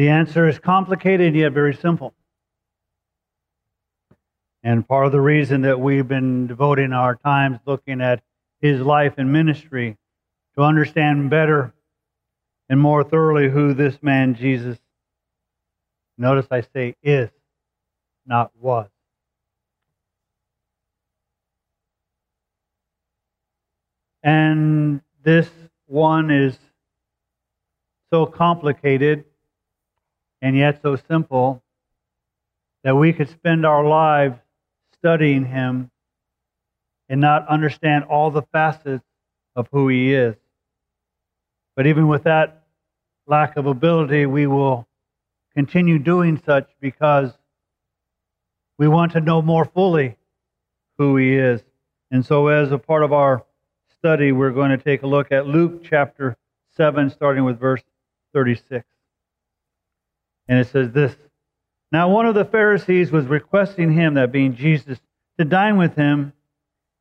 The answer is complicated yet very simple. And part of the reason that we've been devoting our times looking at his life and ministry to understand better and more thoroughly who this man Jesus, notice I say is, not was. And this one is so complicated and yet so simple that we could spend our lives studying him and not understand all the facets of who he is. But even with that lack of ability, we will continue doing such because we want to know more fully who he is. And so, as a part of our study, we're going to take a look at Luke chapter 7, starting with verse 36. And it says this Now one of the Pharisees was requesting him, that being Jesus, to dine with him,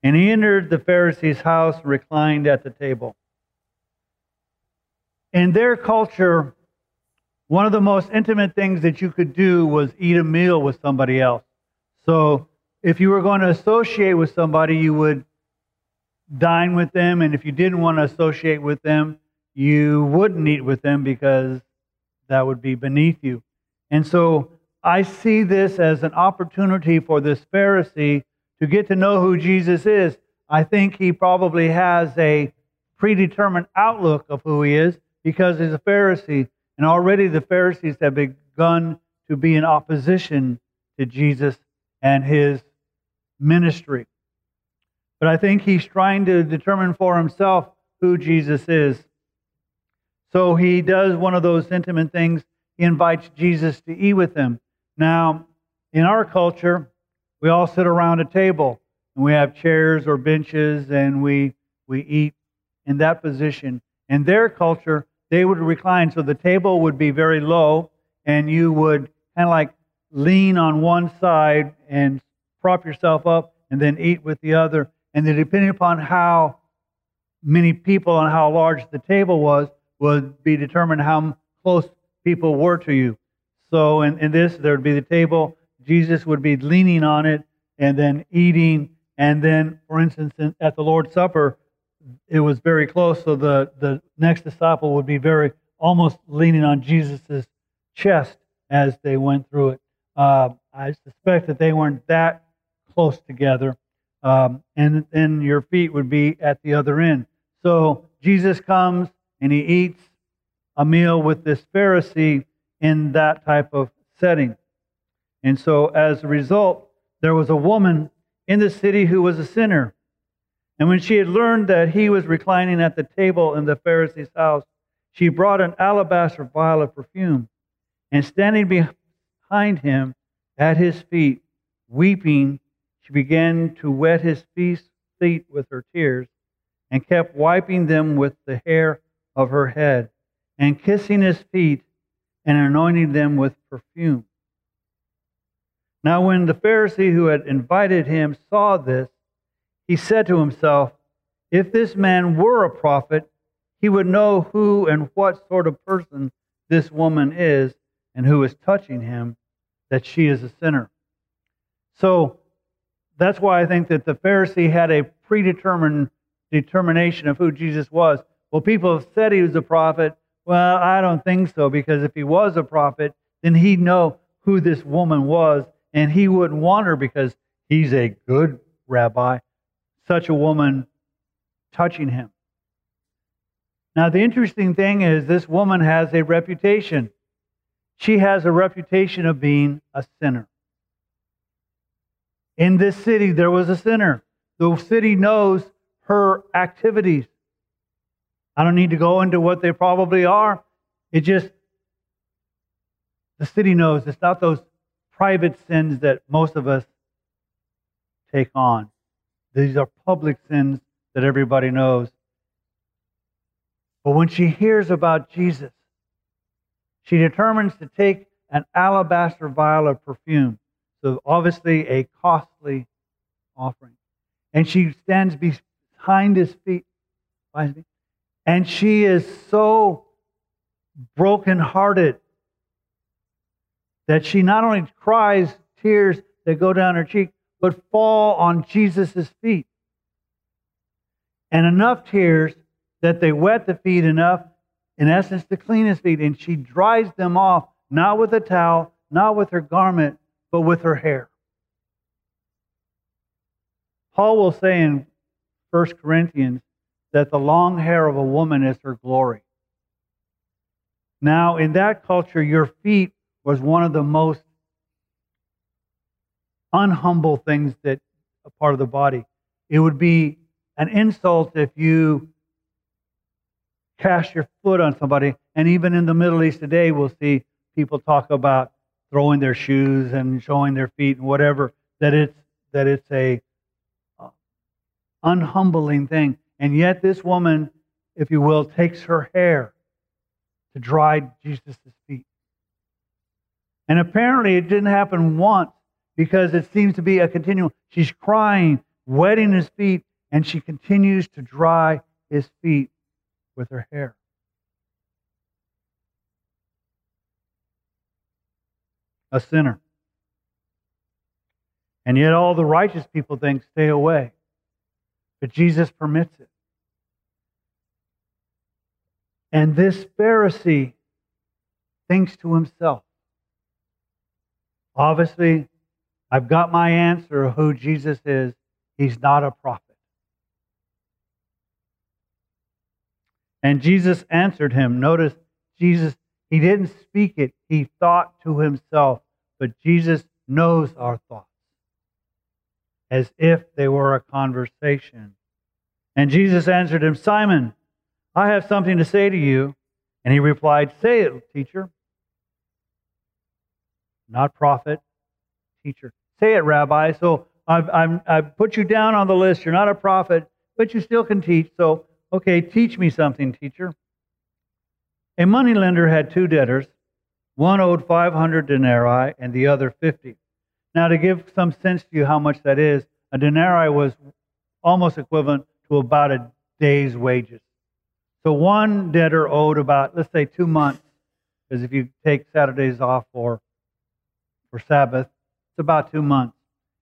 and he entered the Pharisee's house, reclined at the table. In their culture, one of the most intimate things that you could do was eat a meal with somebody else. So if you were going to associate with somebody, you would dine with them, and if you didn't want to associate with them, you wouldn't eat with them because that would be beneath you. And so I see this as an opportunity for this Pharisee to get to know who Jesus is. I think he probably has a predetermined outlook of who he is because he's a Pharisee. And already the Pharisees have begun to be in opposition to Jesus and his ministry. But I think he's trying to determine for himself who Jesus is. So he does one of those intimate things. He invites Jesus to eat with him. Now, in our culture, we all sit around a table and we have chairs or benches and we, we eat in that position. In their culture, they would recline. So the table would be very low and you would kind of like lean on one side and prop yourself up and then eat with the other. And then depending upon how many people and how large the table was, would be determined how close people were to you. So in, in this, there would be the table. Jesus would be leaning on it and then eating. And then, for instance, in, at the Lord's Supper, it was very close. So the, the next disciple would be very almost leaning on Jesus' chest as they went through it. Uh, I suspect that they weren't that close together. Um, and then your feet would be at the other end. So Jesus comes and he eats a meal with this Pharisee in that type of setting. And so, as a result, there was a woman in the city who was a sinner. And when she had learned that he was reclining at the table in the Pharisee's house, she brought an alabaster vial of perfume. And standing behind him at his feet, weeping, she began to wet his feet with her tears and kept wiping them with the hair of her head and kissing his feet and anointing them with perfume. Now, when the Pharisee who had invited him saw this, he said to himself, If this man were a prophet, he would know who and what sort of person this woman is and who is touching him, that she is a sinner. So that's why I think that the Pharisee had a predetermined determination of who Jesus was. Well, people have said he was a prophet, well, I don't think so, because if he was a prophet, then he'd know who this woman was, and he wouldn't want her because he's a good rabbi, such a woman touching him. Now, the interesting thing is, this woman has a reputation. She has a reputation of being a sinner. In this city, there was a sinner. The city knows her activities. I don't need to go into what they probably are. It just, the city knows it's not those private sins that most of us take on. These are public sins that everybody knows. But when she hears about Jesus, she determines to take an alabaster vial of perfume. So, obviously, a costly offering. And she stands behind his feet. And she is so brokenhearted that she not only cries tears that go down her cheek, but fall on Jesus' feet. And enough tears that they wet the feet enough, in essence, to clean his feet. And she dries them off, not with a towel, not with her garment, but with her hair. Paul will say in 1 Corinthians that the long hair of a woman is her glory. Now, in that culture, your feet was one of the most unhumble things that a part of the body. It would be an insult if you cast your foot on somebody. And even in the Middle East today, we'll see people talk about throwing their shoes and showing their feet and whatever. That it's that it's a uh, unhumbling thing. And yet, this woman, if you will, takes her hair to dry Jesus' feet. And apparently, it didn't happen once because it seems to be a continual. She's crying, wetting his feet, and she continues to dry his feet with her hair. A sinner. And yet, all the righteous people think, stay away. But Jesus permits it. And this Pharisee thinks to himself, obviously, I've got my answer of who Jesus is. He's not a prophet. And Jesus answered him. Notice, Jesus, he didn't speak it, he thought to himself. But Jesus knows our thoughts as if they were a conversation. And Jesus answered him, Simon, I have something to say to you. And he replied, Say it, teacher. Not prophet, teacher. Say it, Rabbi. So I've, I've, put you down on the list. You're not a prophet, but you still can teach. So, okay, teach me something, teacher. A moneylender had two debtors. One owed 500 denarii and the other 50. Now, to give some sense to you how much that is, a denarii was almost equivalent to about a day's wages. So one debtor owed about, let's say, two months, because if you take Saturdays off for, for Sabbath, it's about two months.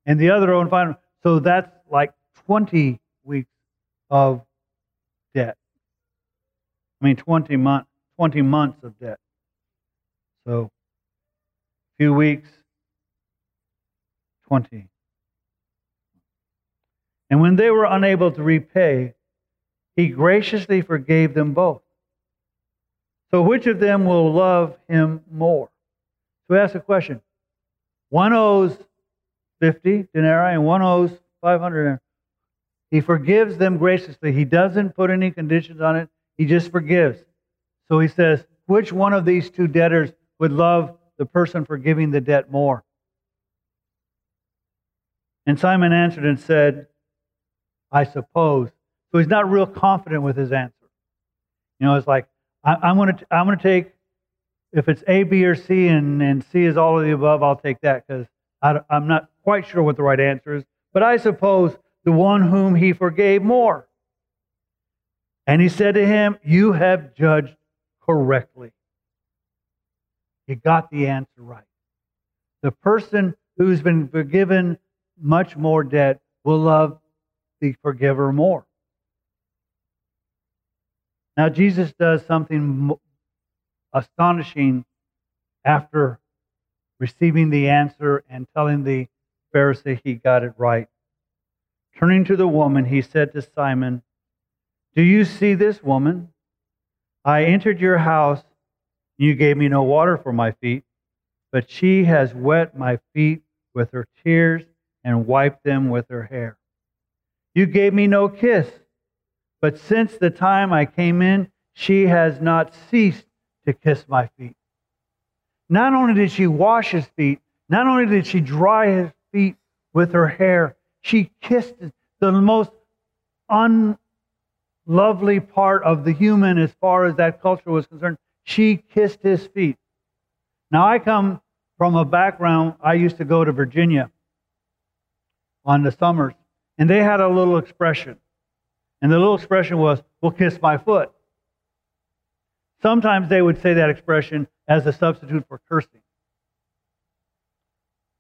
And the other owed five. So that's like 20 weeks of debt. I mean, 20, month, 20 months of debt. So, a few weeks, 20. And when they were unable to repay, he graciously forgave them both. So, which of them will love him more? So, ask a question one owes 50 denarii and one owes 500 denarii. He forgives them graciously. He doesn't put any conditions on it, he just forgives. So, he says, which one of these two debtors would love the person forgiving the debt more? And Simon answered and said, I suppose so he's not real confident with his answer. You know, it's like, I, am going to I'm going to take, if it's A, B, or C, and, and C is all of the above, I'll take that because I'm not quite sure what the right answer is. But I suppose the one whom he forgave more. And he said to him, You have judged correctly. You got the answer right. The person who's been forgiven much more debt will love the forgiver more. Now, Jesus does something astonishing after receiving the answer and telling the Pharisee he got it right. Turning to the woman, he said to Simon, Do you see this woman? I entered your house, you gave me no water for my feet, but she has wet my feet with her tears and wiped them with her hair. You gave me no kiss but since the time I came in, she has not ceased to kiss my feet. Not only did she wash his feet, not only did she dry his feet with her hair, she kissed the most unlovely part of the human as far as that culture was concerned. She kissed his feet. Now, I come from a background, I used to go to Virginia on the summers, and they had a little expression. And the little expression was, well, kiss my foot. Sometimes they would say that expression as a substitute for cursing.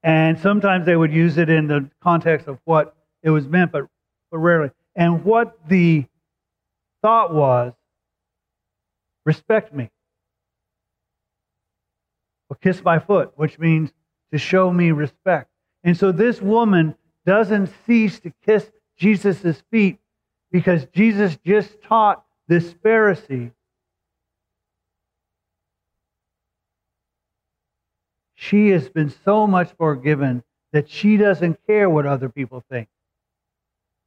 And sometimes they would use it in the context of what it was meant, but, but rarely. And what the thought was respect me. Or kiss my foot, which means to show me respect. And so this woman doesn't cease to kiss Jesus' feet because Jesus just taught this Pharisee she has been so much forgiven that she doesn't care what other people think.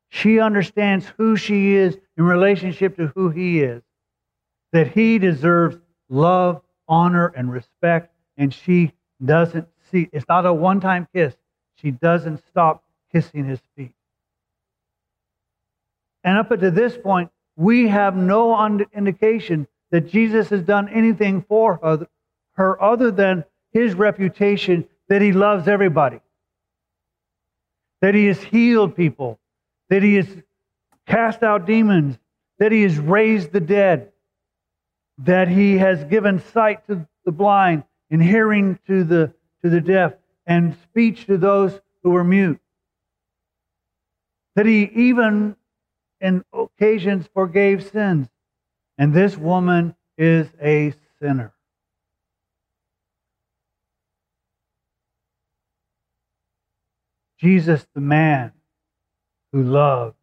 She understands who she is in relationship to who he is, that he deserves love, honor, and respect, and she doesn't see. It's not a one time kiss. She doesn't stop kissing his feet. And up until this point, we have no indication that Jesus has done anything for her other than his reputation that he loves everybody, that he has healed people, that he has cast out demons, that he has raised the dead, that he has given sight to the blind and hearing to the, to the deaf and speech to those who were mute. That he even in occasions forgave sins. And this woman is a sinner. Jesus, the man who loved.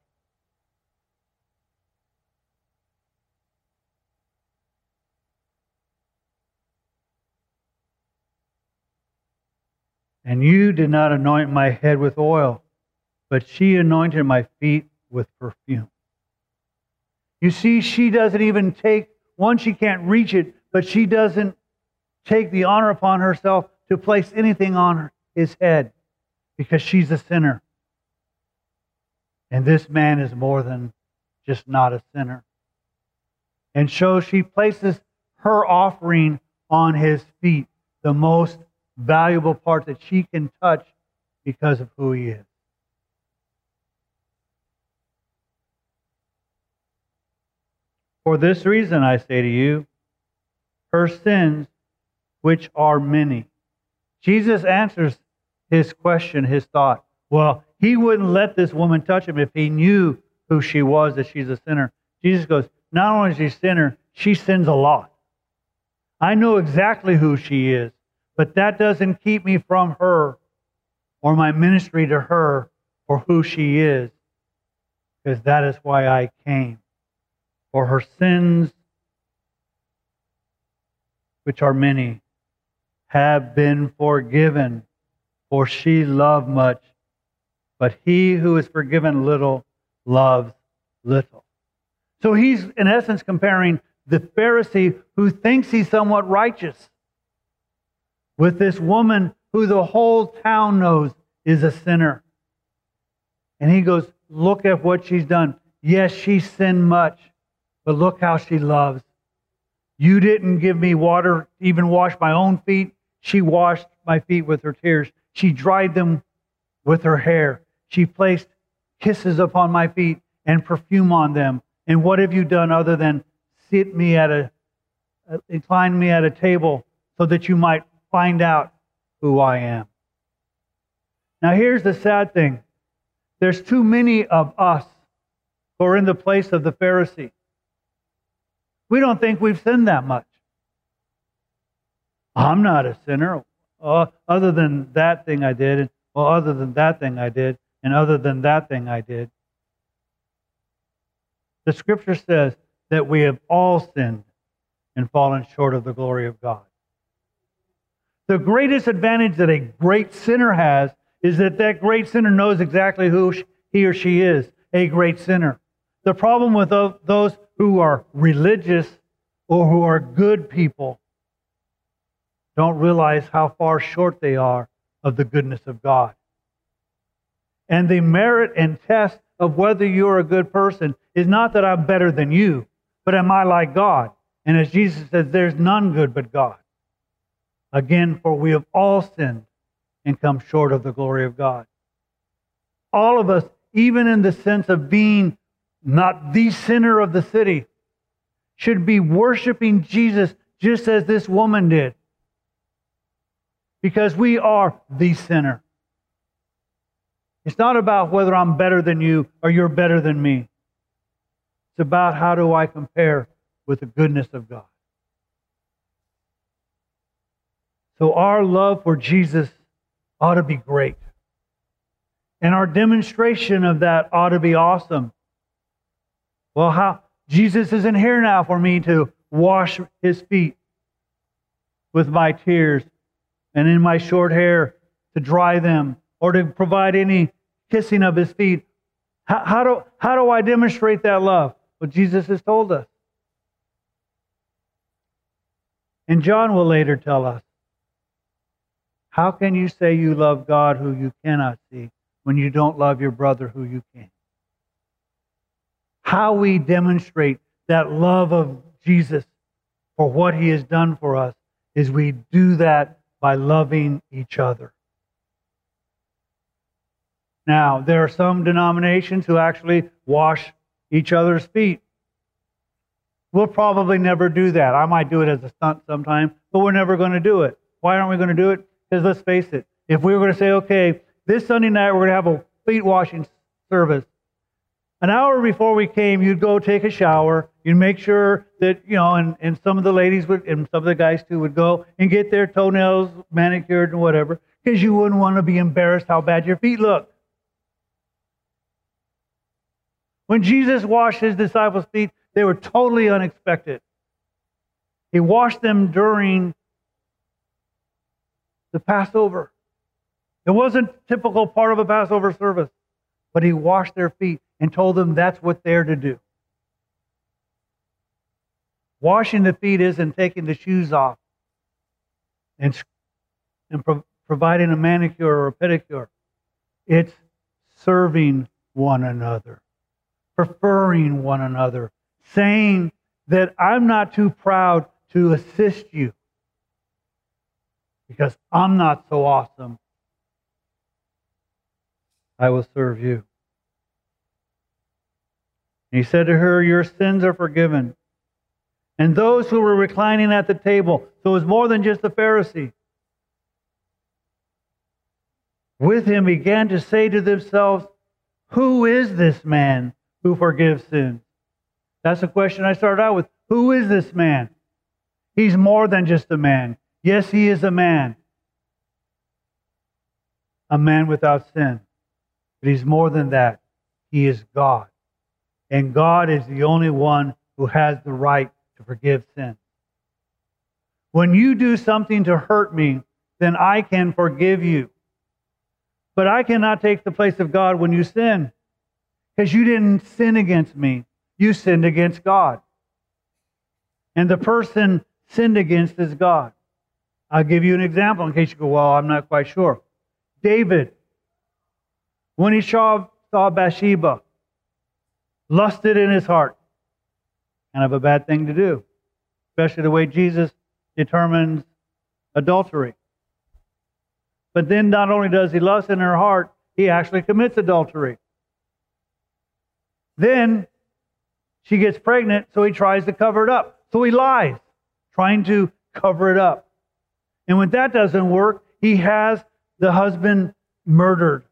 And you did not anoint my head with oil, but she anointed my feet with perfume. You see, she doesn't even take, one, she can't reach it, but she doesn't take the honor upon herself to place anything on his head because she's a sinner. And this man is more than just not a sinner. And so she places her offering on his feet, the most valuable part that she can touch because of who he is. For this reason, I say to you, her sins, which are many. Jesus answers his question, his thought. Well, he wouldn't let this woman touch him if he knew who she was, that she's a sinner. Jesus goes, Not only is she a sinner, she sins a lot. I know exactly who she is, but that doesn't keep me from her or my ministry to her or who she is, because that is why I came. For her sins, which are many, have been forgiven for she loved much. But he who is forgiven little loves little. So he's, in essence, comparing the Pharisee who thinks he's somewhat righteous with this woman who the whole town knows is a sinner. And he goes, Look at what she's done. Yes, she sinned much, but look how she loves. You didn't give me water, even wash my own feet. She washed my feet with her tears. She dried them with her hair. She placed kisses upon my feet and perfume on them. And what have you done other than sit me at a, uh, incline me at a table so that you might find out who I am? Now, here's the sad thing there's too many of us who are in the place of the Pharisee. We don't think we've sinned that much. I'm not a sinner. Oh, other than that thing I did, and, well, other than that thing I did, and other than that thing I did. The scripture says that we have all sinned and fallen short of the glory of God. The greatest advantage that a great sinner has is that that great sinner knows exactly who he or she is a great sinner. The problem with those who are religious or who are good people don't realize how far short they are of the goodness of God. And the merit and test of whether you're a good person is not that I'm better than you, but am I like God? And as Jesus says, there's none good but God. Again, for we have all sinned and come short of the glory of God. All of us, even in the sense of being not the sinner of the city, should be worshiping Jesus just as this woman did because we are the sinner. It's not about whether I'm better than you or you're better than me. It's about how do I compare with the goodness of God. So our love for Jesus ought to be great. And our demonstration of that ought to be awesome. Well, how Jesus isn't here now for me to wash his feet with my tears and in my short hair to dry them or to provide any kissing of his feet. How, how, do, how do I demonstrate that love? Well, Jesus has told us. And John will later tell us how can you say you love God who you cannot see when you don't love your brother who you can? How we demonstrate that love of Jesus for what he has done for us is we do that by loving each other. Now, there are some denominations who actually wash each other's feet. We'll probably never do that. I might do it as a stunt sometime, but we're never going to do it. Why aren't we going to do it? Because let's face it, if we were going to say, okay, this Sunday night we're going to have a feet washing service, an hour before we came, you'd go take a shower. You'd make sure that, you know, and, and some of the ladies would, and some of the guys too, would go and get their toenails manicured and whatever, because you wouldn't want to be embarrassed how bad your feet look. When Jesus washed his disciples' feet, they were totally unexpected. He washed them during the Passover. It wasn't typical part of a Passover service, but he washed their feet and told them that's what they're to do. Washing the feet isn't taking the shoes off and, and pro- providing a manicure or a pedicure. It's serving one another, preferring one another, saying that I'm not too proud to assist you because I'm not so awesome. I will serve you. And he said to her, Your sins are forgiven. And those who were reclining at the table, so it was more than just the Pharisee, with him began to say to themselves, Who is this man who forgives sins? That's the question I started out with. Who is this man? He's more than just a man. Yes, he is a man. A man without sin. But he's more than that. He is God. And God is the only one who has the right to forgive sin. When you do something to hurt me, then I can forgive you. But I cannot take the place of God when you sin. Because you didn't sin against me, you sinned against God. And the person sinned against is God. I'll give you an example in case you go, well, I'm not quite sure. David, when he saw, saw Bathsheba, lusted in his heart. Kind of a bad thing to do, especially the way Jesus determines adultery. But then not only does he lust in her heart, he actually commits adultery. Then she gets pregnant, so he tries to cover it up. So he lies, trying to cover it up. And when that doesn't work, he has the husband murdered.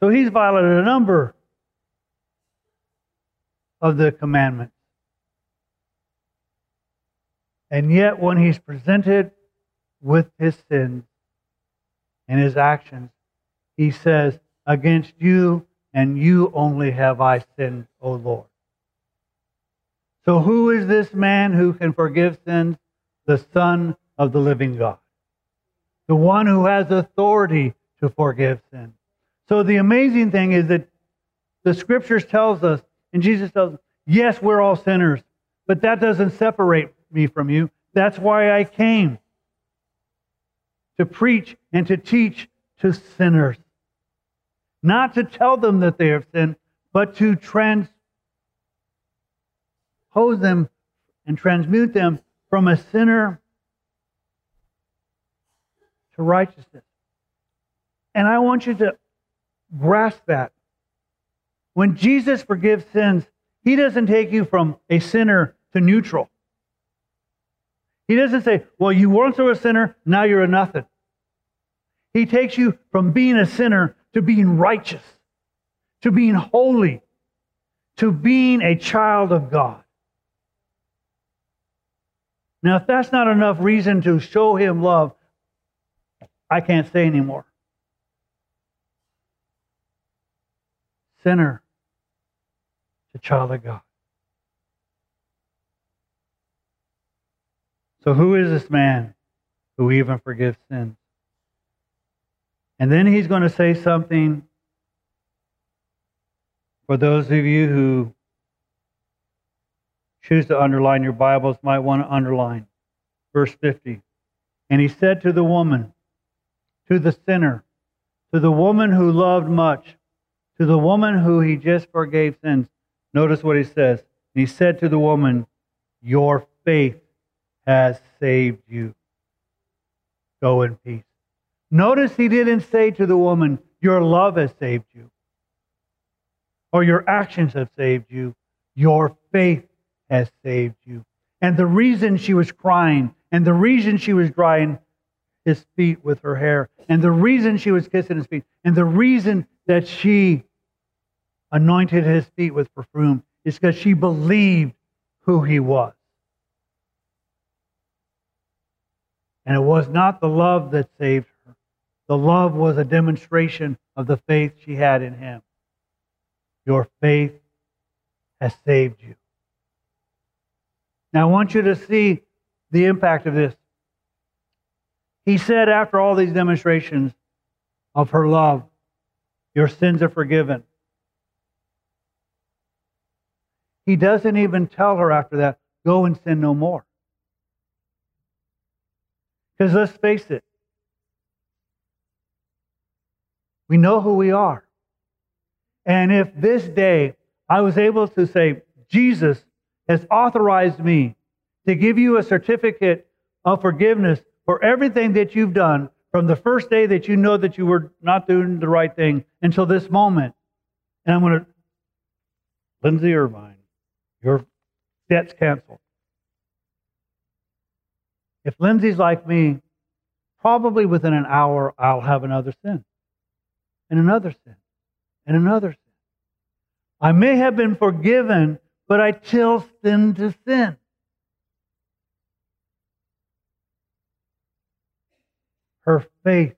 So he's violated a number of the commandments. And yet, when he's presented with his sins and his actions, he says, Against you and you only have I sinned, O Lord. So, who is this man who can forgive sins? The Son of the living God, the one who has authority to forgive sins. So the amazing thing is that the scriptures tells us, and Jesus tells us, yes, we're all sinners, but that doesn't separate me from you. That's why I came to preach and to teach to sinners. Not to tell them that they have sinned, but to transpose them and transmute them from a sinner to righteousness. And I want you to grasp that. When Jesus forgives sins, he doesn't take you from a sinner to neutral. He doesn't say, well, you once were a sinner, now you're a nothing. He takes you from being a sinner to being righteous, to being holy, to being a child of God. Now, if that's not enough reason to show him love, I can't say anymore. Sinner to child of God. So, who is this man who even forgives sins? And then he's going to say something for those of you who choose to underline your Bibles, might want to underline. Verse 50. And he said to the woman, to the sinner, to the woman who loved much, to the woman who he just forgave sins. Notice what he says. He said to the woman, Your faith has saved you. Go in peace. Notice he didn't say to the woman, Your love has saved you, or your actions have saved you. Your faith has saved you. And the reason she was crying, and the reason she was drying his feet with her hair, and the reason she was kissing his feet, and the reason that she anointed his feet with perfume is because she believed who he was. And it was not the love that saved her. The love was a demonstration of the faith she had in him. Your faith has saved you. Now, I want you to see the impact of this. He said, after all these demonstrations of her love, your sins are forgiven. He doesn't even tell her after that, go and sin no more. Because let's face it, we know who we are. And if this day I was able to say, Jesus has authorized me to give you a certificate of forgiveness for everything that you've done from the first day that you know that you were not doing the right thing until this moment. And I'm going to, Lindsay Irvine, your debt's canceled. If Lindsay's like me, probably within an hour I'll have another sin, and another sin, and another sin. I may have been forgiven but I still sin to sin. Her faith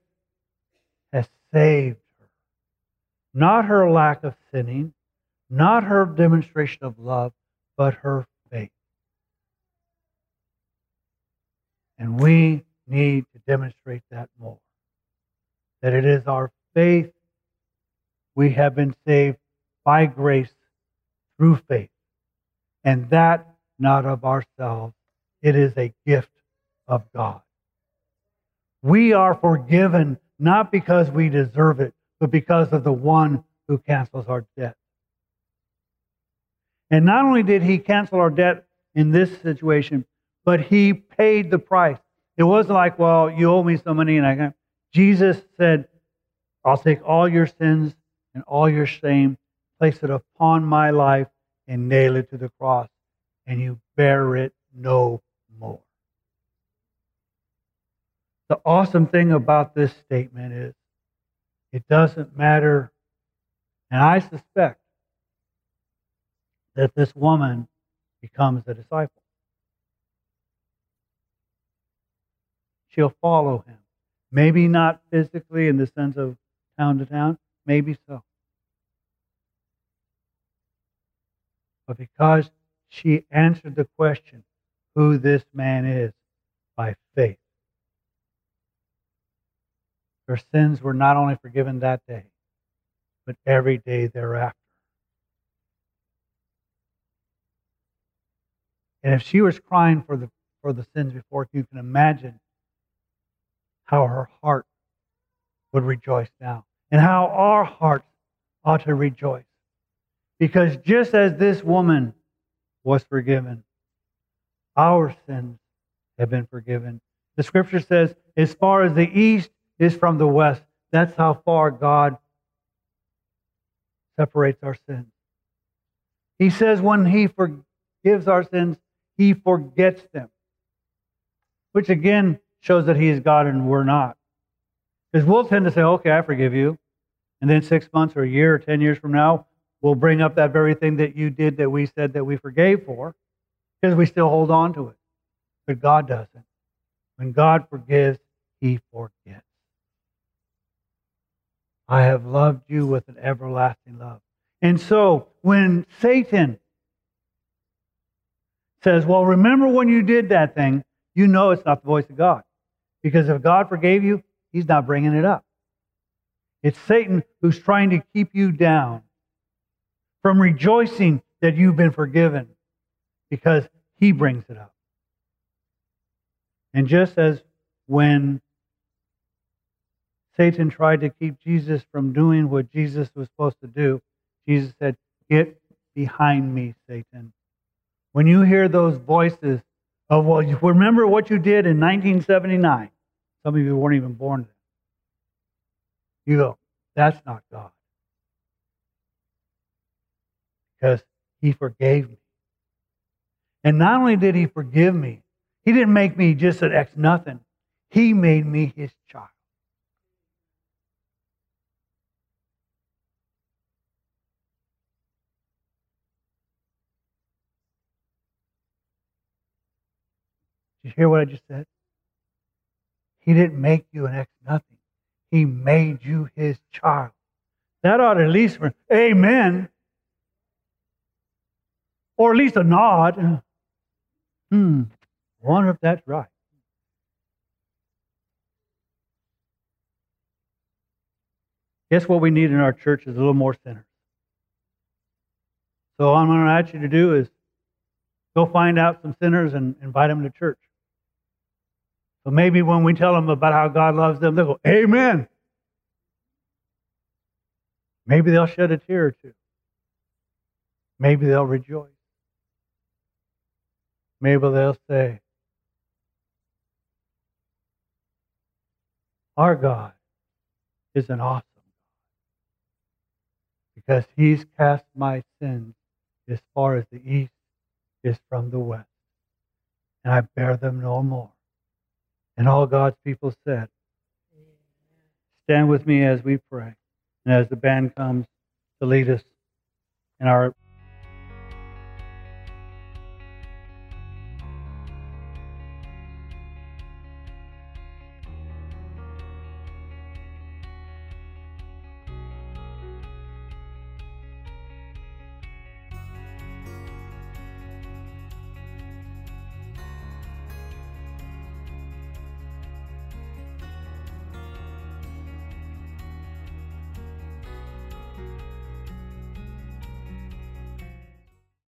has saved her. Not her lack of sinning, not her demonstration of love, but her faith. And we need to demonstrate that more. That it is our faith we have been saved by grace through faith and that not of ourselves. It is a gift of God. We are forgiven not because we deserve it, but because of the one who cancels our debt. And not only did he cancel our debt in this situation, but he paid the price. It wasn't like, well, you owe me some money and I can. Jesus said, I'll take all your sins and all your shame, place it upon my life, and nail it to the cross, and you bear it no more. The awesome thing about this statement is it doesn't matter, and I suspect that this woman becomes a disciple. She'll follow him. Maybe not physically in the sense of town to town, maybe so. but because she answered the question, who this man is, by faith. Her sins were not only forgiven that day, but every day thereafter. And if she was crying for the, for the sins before, you can imagine how her heart would rejoice now, and how our hearts ought to rejoice. Because just as this woman was forgiven, our sins have been forgiven. The scripture says, as far as the east is from the west, that's how far God separates our sins. He says when He forgives our sins, He forgets them. which again shows that he is God and we're not. Because we'll tend to say, okay, I forgive you. And then six months or a year or 10 years from now, we'll bring up that very thing that you did that we said that we forgave for because we still hold on to it. But God doesn't. When God forgives, he forgets. I have loved you with an everlasting love. And so when Satan says, Well, remember when you did that thing, you know it's not the voice of God. Because if God forgave you, he's not bringing it up. It's Satan who's trying to keep you down from rejoicing that you've been forgiven because he brings it up. And just as when Satan tried to keep Jesus from doing what Jesus was supposed to do, Jesus said, Get behind me, Satan. When you hear those voices of, well, remember what you did in 1979. Some of you weren't even born then. You go, that's not God. Because he forgave me. And not only did he forgive me, he didn't make me just an ex nothing. He made me his child. You hear what I just said? He didn't make you an ex nothing. He made you his child. That ought to at least, amen. Or at least a nod. Hmm, wonder if that's right. Guess what we need in our church is a little more sinners. So, all I'm going to ask you to do is go find out some sinners and invite them to church. So maybe when we tell them about how God loves them, they'll go, Amen. Maybe they'll shed a tear or two. Maybe they'll rejoice. Maybe they'll say, Our God is an awesome God because He's cast my sins as far as the east is from the west, and I bear them no more. And all God's people said, Stand with me as we pray and as the band comes to lead us in our